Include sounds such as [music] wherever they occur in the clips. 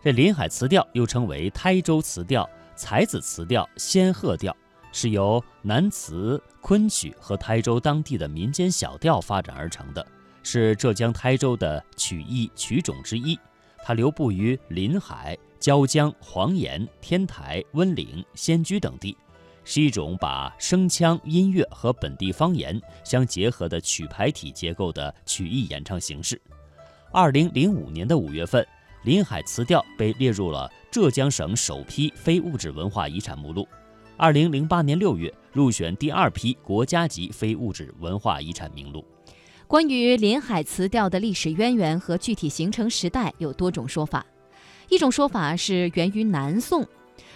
这临海词调又称为台州词调、才子词调、仙鹤调，是由南词、昆曲和台州当地的民间小调发展而成的，是浙江台州的曲艺曲种之一。它流布于临海、椒江、黄岩、天台、温岭、仙居等地，是一种把声腔、音乐和本地方言相结合的曲牌体结构的曲艺演唱形式。二零零五年的五月份。临海词调被列入了浙江省首批非物质文化遗产目录。二零零八年六月，入选第二批国家级非物质文化遗产名录。关于临海词调的历史渊源和具体形成时代有多种说法。一种说法是源于南宋，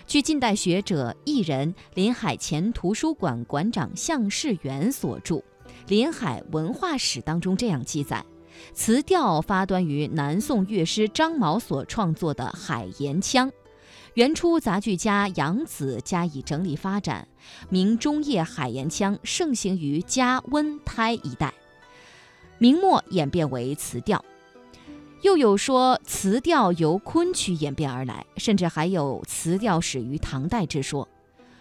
据近代学者艺人临海前图书馆馆长向世元所著《临海文化史》当中这样记载。词调发端于南宋乐师张毛所创作的《海盐腔》，元初杂剧家杨子加以整理发展，明中叶《海盐腔》盛行于嘉温台一带，明末演变为词调。又有说词调由昆曲演变而来，甚至还有词调始于唐代之说。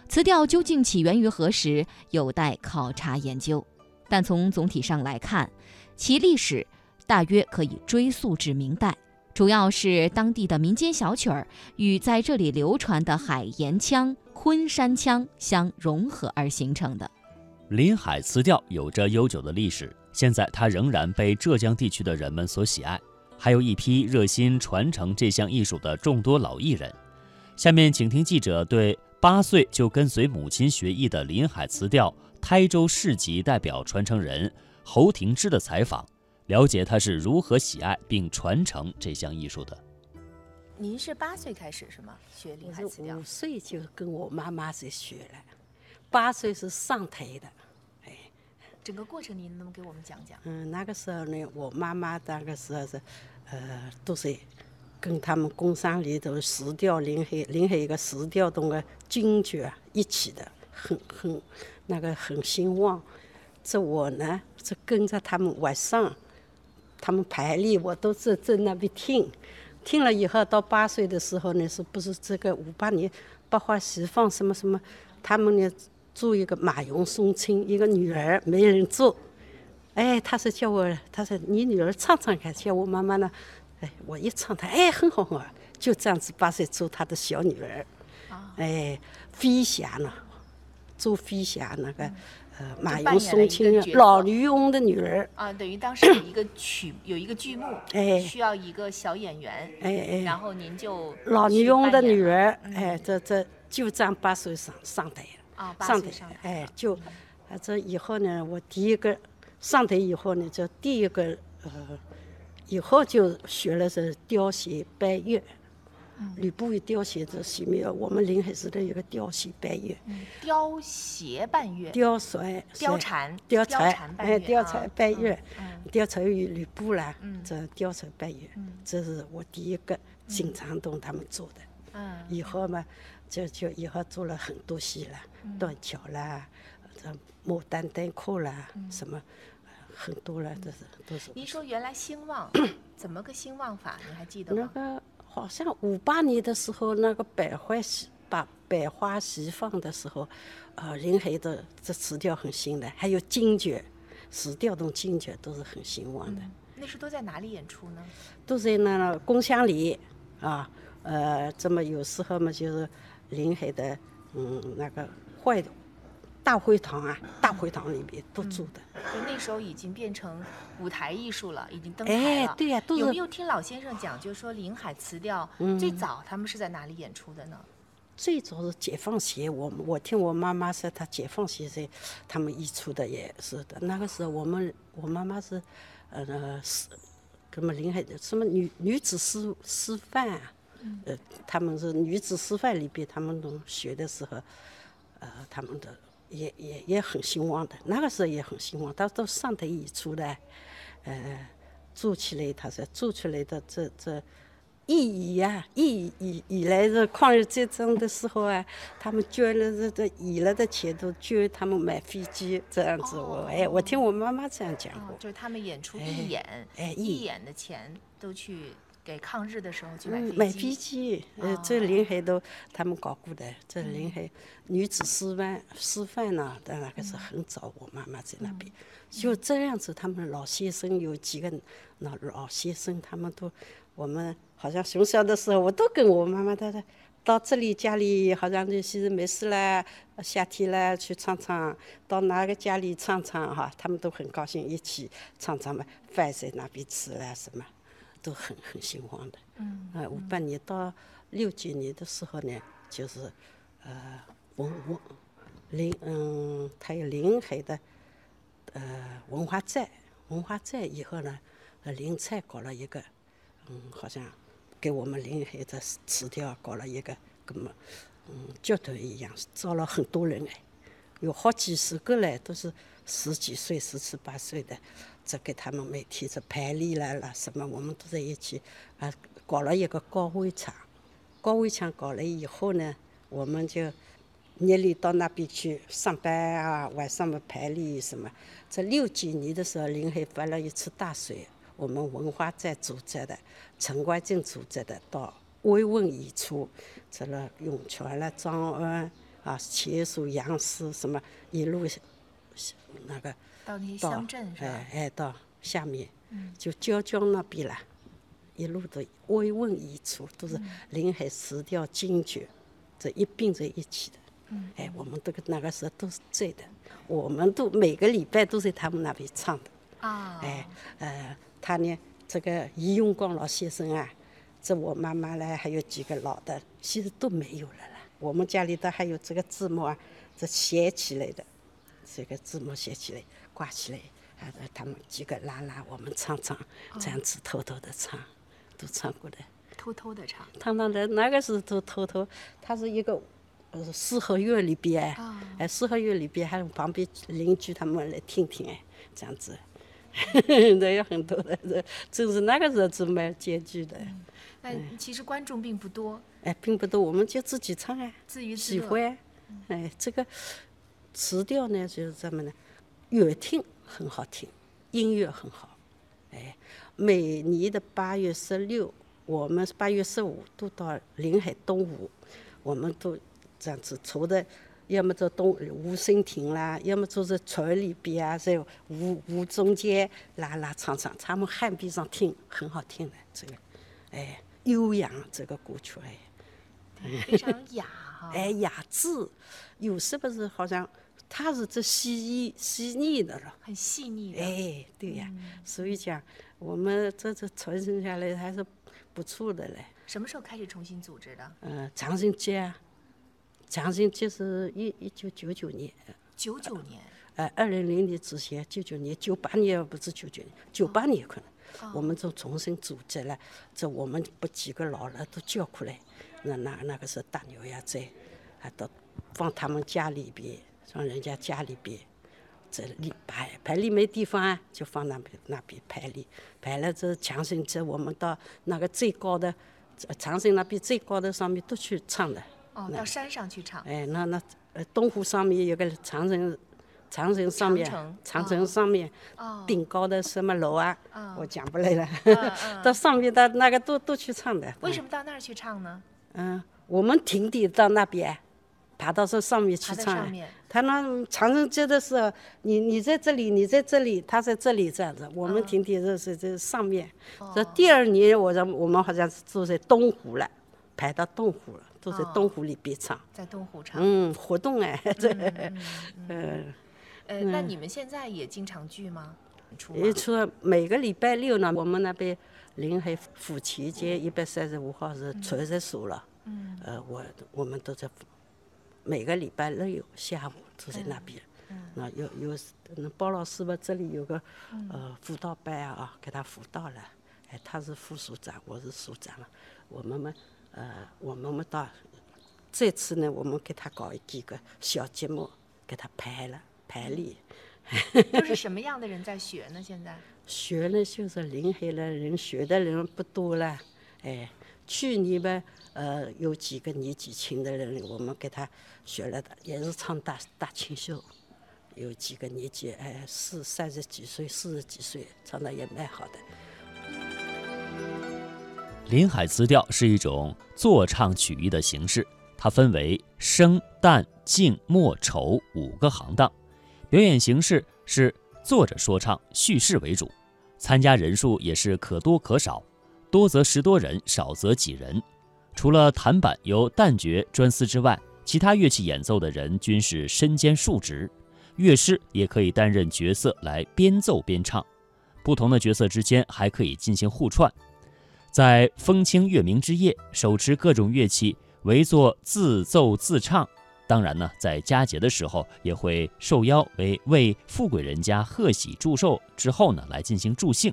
词调究竟起源于何时，有待考察研究。但从总体上来看，其历史。大约可以追溯至明代，主要是当地的民间小曲儿与在这里流传的海盐腔、昆山腔相融合而形成的。临海词调有着悠久的历史，现在它仍然被浙江地区的人们所喜爱，还有一批热心传承这项艺术的众多老艺人。下面请听记者对八岁就跟随母亲学艺的临海词调台州市级代表传承人侯廷芝的采访。了解他是如何喜爱并传承这项艺术的。您是八岁开始是吗？学林海词调？五岁就跟我妈妈在学了，八岁是上台的。哎，整个过程您能不能给我们讲讲？嗯，那个时候呢，我妈妈那个时候是，呃，都是跟他们工商里头石调林海林海一个石调中的军角一起的，很很那个很兴旺。这我呢，是跟着他们晚上。他们排练，我都是在那边听，听了以后，到八岁的时候呢，是不是这个五八年百花齐放什么什么？他们呢做一个马云送亲，一个女儿没人做，哎，他说叫我，他说你女儿唱唱看，叫我妈妈呢，哎，我一唱，她哎很好很好，就这样子八岁做他的小女儿，哎，飞侠呢，做飞侠那个。马云、松青老渔翁的女儿。啊，等于当时有一个曲，有一个剧目，哎，需要一个小演员，哎哎，然后您就老渔翁的女儿，哎，这这就这样八岁上上台了，啊，上台上台，哎，就，啊，这以后呢，我第一个上台以后呢，就第一个呃，以后就学了是调弦拜月。吕布与貂鞋子戏没有，我们临海市的一个貂鞋拜月。吊鞋半月。吊船。貂蝉。貂蝉。哎，貂蝉拜月。貂蝉与吕布啦，这貂蝉拜月，这是我第一个经常同他们做的。嗯。以后嘛，就就以后做了很多戏了，断桥啦，这牡丹灯库啦，什么很多了，这是都是。您说原来兴旺，[clears throat] 怎么个兴旺法？你还记得吗？那个。好像五八年的时候，那个百花齐把百花齐放的时候，呃，临海的这词调很新的，还有京剧，词调动京剧都是很兴旺的。那时都在哪里演出呢？都在那宫乡里，啊，呃，这么有时候嘛，就是临海的，嗯，那个坏的。大会堂啊，大会堂里面都住的。就那时候已经变成舞台艺术了，已经登台了。哎，对呀，都有没有听老先生讲，就是说临海词调最早他们是在哪里演出的呢？最早是解放前，我我听我妈妈说，她解放前在他们演出的也是的。那个时候我们我妈妈是，呃，是，什么临海的什么女女子师师范啊，呃，他们是女子师范里边，他们都学的时候，呃，他们的。也也也很兴旺的，那个时候也很兴旺，他都上台演出的，呃，做起来，他说做出来的这这意义呀，意义以以来是抗日战争的时候啊，他们捐了这这以了的钱都捐他们买飞机这样子，我哎，我听我妈妈这样讲过，就是他们演出义演，哎，义演的钱都去给抗日的时候去买买飞机。呃，这临海都他们搞过的，这临海女子师范师范呢，在那个是很早，我妈妈在那边，就这样子，他们老先生有几个老老先生，他们都我们好像从小的时候，我都跟我妈妈他到这里家里好像就是没事了，夏天了去唱唱，到哪个家里唱唱哈，他们都很高兴，一起唱唱嘛，饭在那边吃了什么，都很 [laughs] 很兴旺的。嗯。啊，五八年到六几年的时候呢，就是呃文文临嗯，他有临海的呃文化站，文化站以后呢，呃临蔡搞了一个，嗯，好像。给我们临海的词条搞了一个，那么，嗯，剧团一样，招了很多人哎，有好几十个嘞，都是十几岁、十七八岁的，这给他们每天这排练啦啦什么，我们都在一起啊，搞了一个高位场，高位场搞了以后呢，我们就夜里到那边去上班啊，晚上嘛排练什么。这六几年的时候，临海发了一次大水。我们文化站组织的，陈冠进组织的，到慰问演出，这了涌泉了、张安啊、钱树、杨氏什么一路那个到那些乡镇是吧？哎哎，到下面就椒江那边了，一路的慰问演出都是临海石调京剧，这一并在一起的。哎，我们这个那个时候都是醉的，我们都每个礼拜都在他们那边唱的。啊。哎，呃。他呢，这个易永光老先生啊，这我妈妈嘞，还有几个老的，其实都没有了啦。我们家里头还有这个字幕啊，这写起来的，这个字幕写起来挂起来，啊，他们几个拉拉，我们唱唱，这样子偷偷的唱，都唱过的。偷偷的唱。唱唱的那个时候都偷偷，他是一个呃四合院里边，哎，四合院里边还有旁边邻居他们来听听哎，这样子。[laughs] 人有很多的，这正是那个时候是蛮艰巨的。那其实观众并不多。哎，并不多，我们就自己唱啊，自娱自。喜欢。哎，这个词调呢，就是怎么呢？乐听很好听，音乐很好。哎，每年的八月十六，我们八月十五都到临海东湖，我们都这样子除的。要么在东吴声亭啦，要么坐在船里边啊，在湖湖中间拉拉唱唱，他们旱边上听，很好听的这个，哎，悠扬这个歌曲哎，[laughs] 非常雅，哎，雅致，有时不是好像它是这细腻细腻的了，很细腻的，哎，对呀，所以讲我们这这传承下来还是不错的嘞。什么时候开始重新组织的？嗯，长生节啊。长兴就是一一九九九年，九九年，呃，二零零年之前，九九年，九八年不是九九年，九八年可能，我们就重新组织了，这我们把几个老了都叫过来，那那那个是大牛呀在，还到放他们家里边，放人家家里边，这里排排练没地方啊，就放那边那边排练，排了这强行这，我们到那个最高的，长兴那边最高的上面都去唱的。哦，到山上去唱。哎，那那呃，东湖上面有个长城，长城上面，长城上面，顶高的什么楼啊？我讲不来了。[laughs] 到上面的那个都都去唱的。为什么到那儿去唱呢？嗯，我们停地到那边，爬到这上面去唱。他那长城街的时候，你你在这里，你在这里，他在这里这样子。我们停地这是这上面。这第二年，我让我们好像是住在东湖了，排到东湖了。都在东湖里边唱，在东湖唱，嗯，活动哎，[laughs] 这，嗯，[laughs] 呃，那你们现在也经常聚吗？一出每个礼拜六呢，我们那边临海府前街一百三十五号是传习所了，嗯，呃，我我们都在每个礼拜六下午都在那边，嗯。那有有那包老师吧，这里有个呃辅导班啊，给他辅导了，哎，他是副所长，我是所长了，我们们。呃，我们们到这次呢，我们给他搞几个小节目，给他拍了排练。[laughs] 都是什么样的人在学呢？现在学呢，就是临海的人学的人不多了。哎，去年吧，呃，有几个年纪轻的人，我们给他学了的，也是唱大大清秀。有几个年纪，哎，四三十几岁、四十几岁，唱的也蛮好的。临海词调是一种作唱曲艺的形式，它分为声、旦、净、末、丑五个行当，表演形式是坐着说唱，叙事为主，参加人数也是可多可少，多则十多人，少则几人。除了弹板由旦角专司之外，其他乐器演奏的人均是身兼数职，乐师也可以担任角色来边奏边唱，不同的角色之间还可以进行互串。在风清月明之夜，手持各种乐器围坐自奏自唱。当然呢，在佳节的时候也会受邀为为富贵人家贺喜祝寿之后呢，来进行助兴。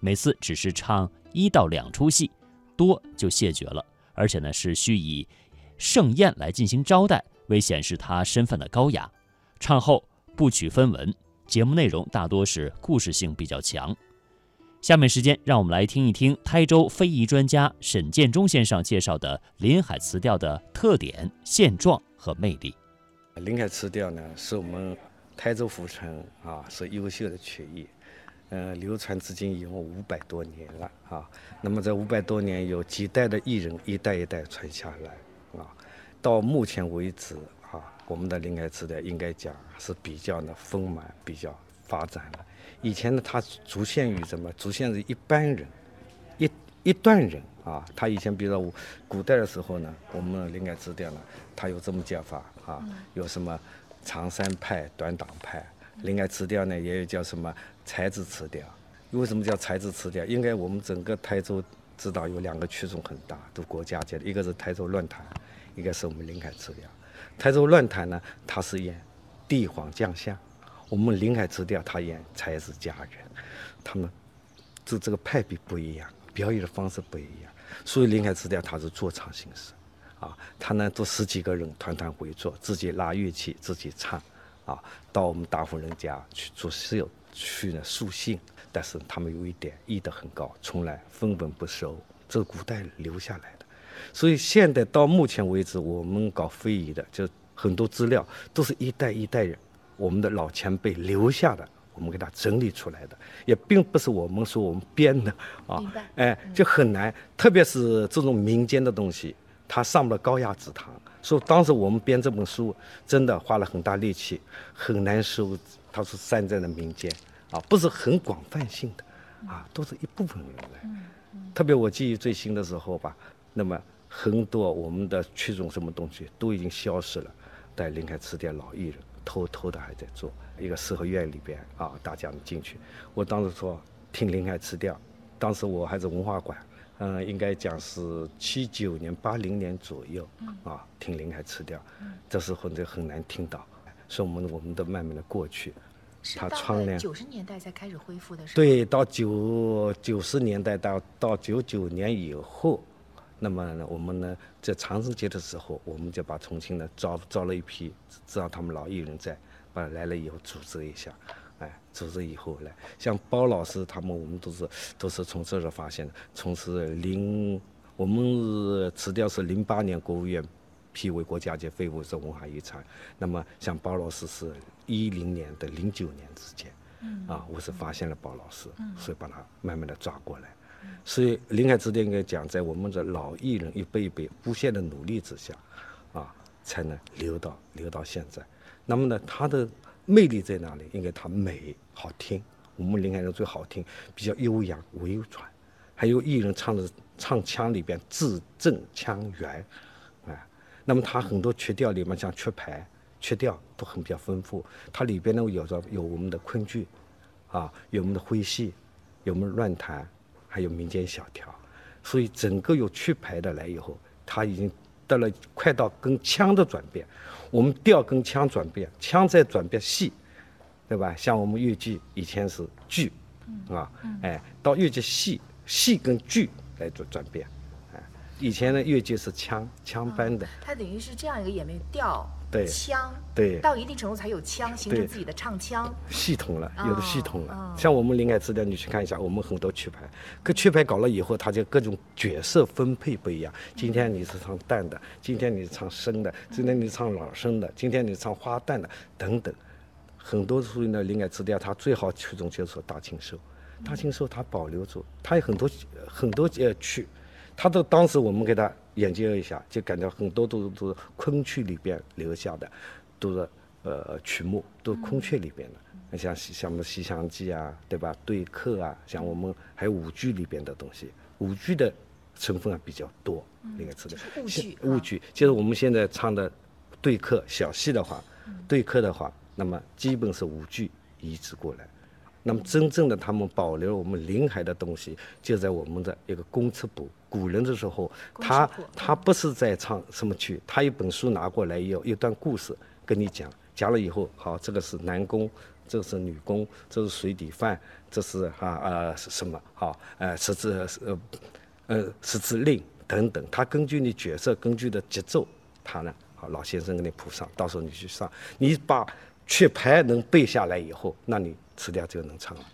每次只是唱一到两出戏，多就谢绝了。而且呢，是需以盛宴来进行招待，为显示他身份的高雅。唱后不取分文，节目内容大多是故事性比较强。下面时间，让我们来听一听台州非遗专家沈建忠先生介绍的临海词调的特点、现状和魅力。临海词调呢，是我们台州府城啊，是优秀的曲艺，嗯，流传至今有五百多年了啊。那么这五百多年，有几代的艺人一代一代传下来啊。到目前为止啊，我们的临海词调应该讲是比较的丰满，比较发展了。以前呢，它局限于什么？局限于一般人，一一段人啊。他以前，比如说古代的时候呢，我们临海词调呢，它有这么叫法啊，有什么长山派、短党派。临海词调呢，也有叫什么才子词调。为什么叫才子词调？应该我们整个台州知道有两个曲种很大，都国家级的，一个是台州乱弹，一个是我们临海词调。台州乱弹呢，它是演帝皇将相。我们临海词调，他演才子佳人，他们这这个派别不一样，表演的方式不一样，所以林海词调它是坐唱形式，啊，他呢都十几个人团团围坐，自己拉乐器，自己唱，啊，到我们大户人家去做事，去呢塑性，但是他们有一点艺德很高，从来分文不收，这是古代留下来的，所以现在到目前为止，我们搞非遗的，就很多资料都是一代一代人。我们的老前辈留下的，我们给它整理出来的，也并不是我们说我们编的啊。哎，就很难，特别是这种民间的东西，它上不了高雅之堂。所以当时我们编这本书，真的花了很大力气，很难收。它是散在的民间啊，不是很广泛性的啊，都是一部分人来。特别我记忆最新的时候吧，那么很多我们的曲种什么东西都已经消失了，在临海词典老艺人。偷偷的还在做一个四合院里边啊，大家进去。我当时说听林海吃掉，当时我还是文化馆，嗯，应该讲是七九年、八零年左右啊，听林海吃掉，这时候就很难听到，所以我们我们都慢慢的过去。他窗帘九十年代才开始恢复的是对，到九九十年代到到九九年以后。那么呢，我们呢在长生节的时候，我们就把重庆呢招招了一批，知道他们老艺人在，把来了以后组织一下，哎，组织以后来，像包老师他们，我们都是都是从这儿发现的，从是零，我们辞掉是零八年国务院批为国家级非物质文化遗产，那么像包老师是一零年的零九年之间，啊，我是发现了包老师，所以把他慢慢的抓过来。所以，林海之巅应该讲，在我们的老艺人一辈一辈不懈的努力之下，啊，才能留到留到现在。那么呢，它的魅力在哪里？应该它美好听。我们临海人最好听，比较悠扬委婉，还有艺人唱的唱腔里边字正腔圆，啊，那么它很多曲调里面像曲牌、曲调都很比较丰富。它里边呢有着有我们的昆剧，啊，有我们的徽戏，有我们乱弹。还有民间小调，所以整个有曲牌的来以后，它已经到了快到跟腔的转变。我们调跟腔转变，腔在转变戏，对吧？像我们越剧以前是剧，啊，哎，到越剧戏，戏跟剧来做转变，哎，以前呢越剧是腔腔班的，它等于是这样一个演变调。对腔，对，到一定程度才有腔，形成自己的唱腔系统了，有的系统了。像我们灵感资料，你去看一下，我们很多曲牌，各曲牌搞了以后，它就各种角色分配不一样。今天你是唱淡的，今天你是唱生的，今天你唱老生的，今天你唱花旦的，等等。很多属于那灵感资料，它最好曲种就是说大庆寿，大庆寿它保留住，它有很多很多呃曲，它都当时我们给他研究一下，就感觉很多都都是昆曲里边留下的，都是呃曲目，都是昆曲里边的。像像什么《西厢记》啊，对吧？对客啊，像我们还有舞剧里边的东西，舞剧的成分啊比较多。那个词的舞剧，舞剧就是我们现在唱的对客小戏的话，对客的话，那么基本是舞剧移植过来。那么真正的他们保留我们临海的东西，就在我们的一个公尺谱。古人的时候，他他不是在唱什么曲，他一本书拿过来，有一段故事跟你讲，讲了以后，好，这个是男工，这个是女工，这是水底饭，这是啊呃什么好，呃十字呃呃十字令等等，他根据你角色，根据的节奏，他呢好老先生给你谱上，到时候你去上，你把曲牌能背下来以后，那你。词调就能唱了，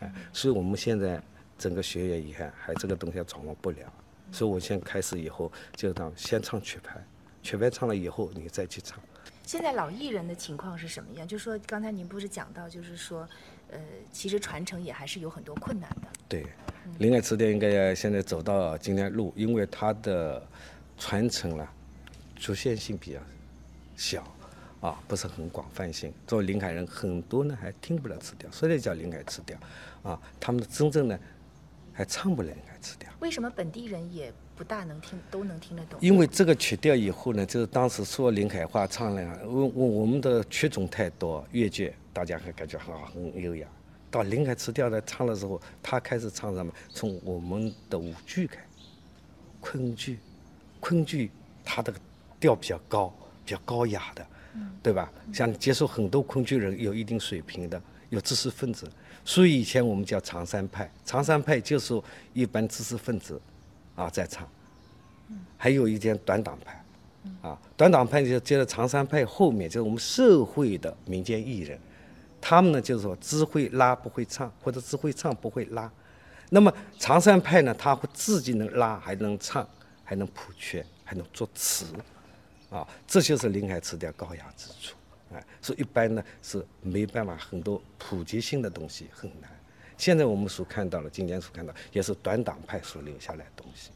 哎，所以我们现在整个学员遗憾还这个东西掌握不了，所以我现在开始以后就当先唱曲牌，曲牌唱了以后你再去唱。现在老艺人的情况是什么样？就说刚才您不是讲到，就是说，呃，其实传承也还是有很多困难的。对，临海词典应该现在走到今天路，因为它的传承了，局限性比较小。啊，不是很广泛性。作为临海人，很多呢还听不了词调，所以叫临海词调。啊，他们真正呢还唱不了临海词调。为什么本地人也不大能听，都能听得懂？因为这个曲调以后呢，就是当时说临海话唱了，我我我们的曲种太多，越剧大家还感觉很好很优雅。到临海词调的唱的时候，他开始唱什么？从我们的舞剧开，昆剧，昆剧它的调比较高，比较高雅的。对吧？像接受很多昆剧人有一定水平的，有知识分子，所以以前我们叫长山派。长山派就是一般知识分子啊在唱，还有一点短党派，啊，短党派就接着长山派后面就是我们社会的民间艺人，他们呢就是说只会拉不会唱，或者只会唱不会拉。那么长山派呢，他会自己能拉，还能唱，还能谱曲，还能作词。啊，这就是林海词调高雅之处，啊，所以一般呢是没办法，很多普及性的东西很难。现在我们所看到的，今天所看到，也是短党派所留下来的东西。